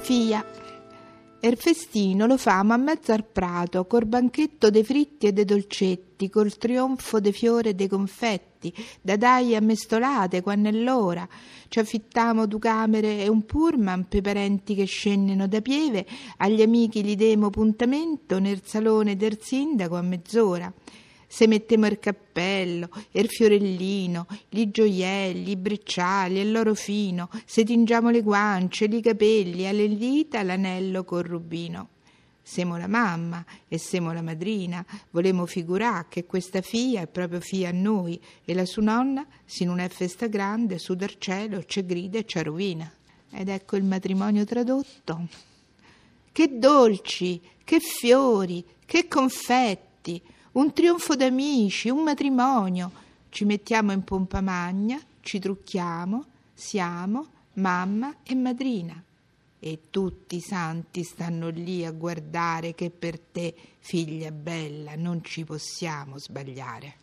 fia. Il festino lo famo a mezzo al prato, col banchetto dei fritti e dei dolcetti, col trionfo dei fiori e dei confetti, da dai a mestolate quando è l'ora. Ci affittamo due camere e un pullman per parenti che scendono da pieve, agli amici li demo puntamento nel salone del sindaco a mezz'ora se mettiamo il cappello, il fiorellino, i gioielli, i bracciali, loro fino, se tingiamo le guance, i capelli, alle dita l'anello col rubino. Siamo la mamma e siamo la madrina, volemo figurare che questa figlia è proprio figlia a noi e la sua nonna, se non è festa grande, su dal cielo ci grida e ci rovina. Ed ecco il matrimonio tradotto. Che dolci, che fiori, che confetti, un trionfo d'amici, un matrimonio. Ci mettiamo in pompa magna, ci trucchiamo, siamo mamma e madrina. E tutti i santi stanno lì a guardare che per te, figlia bella, non ci possiamo sbagliare.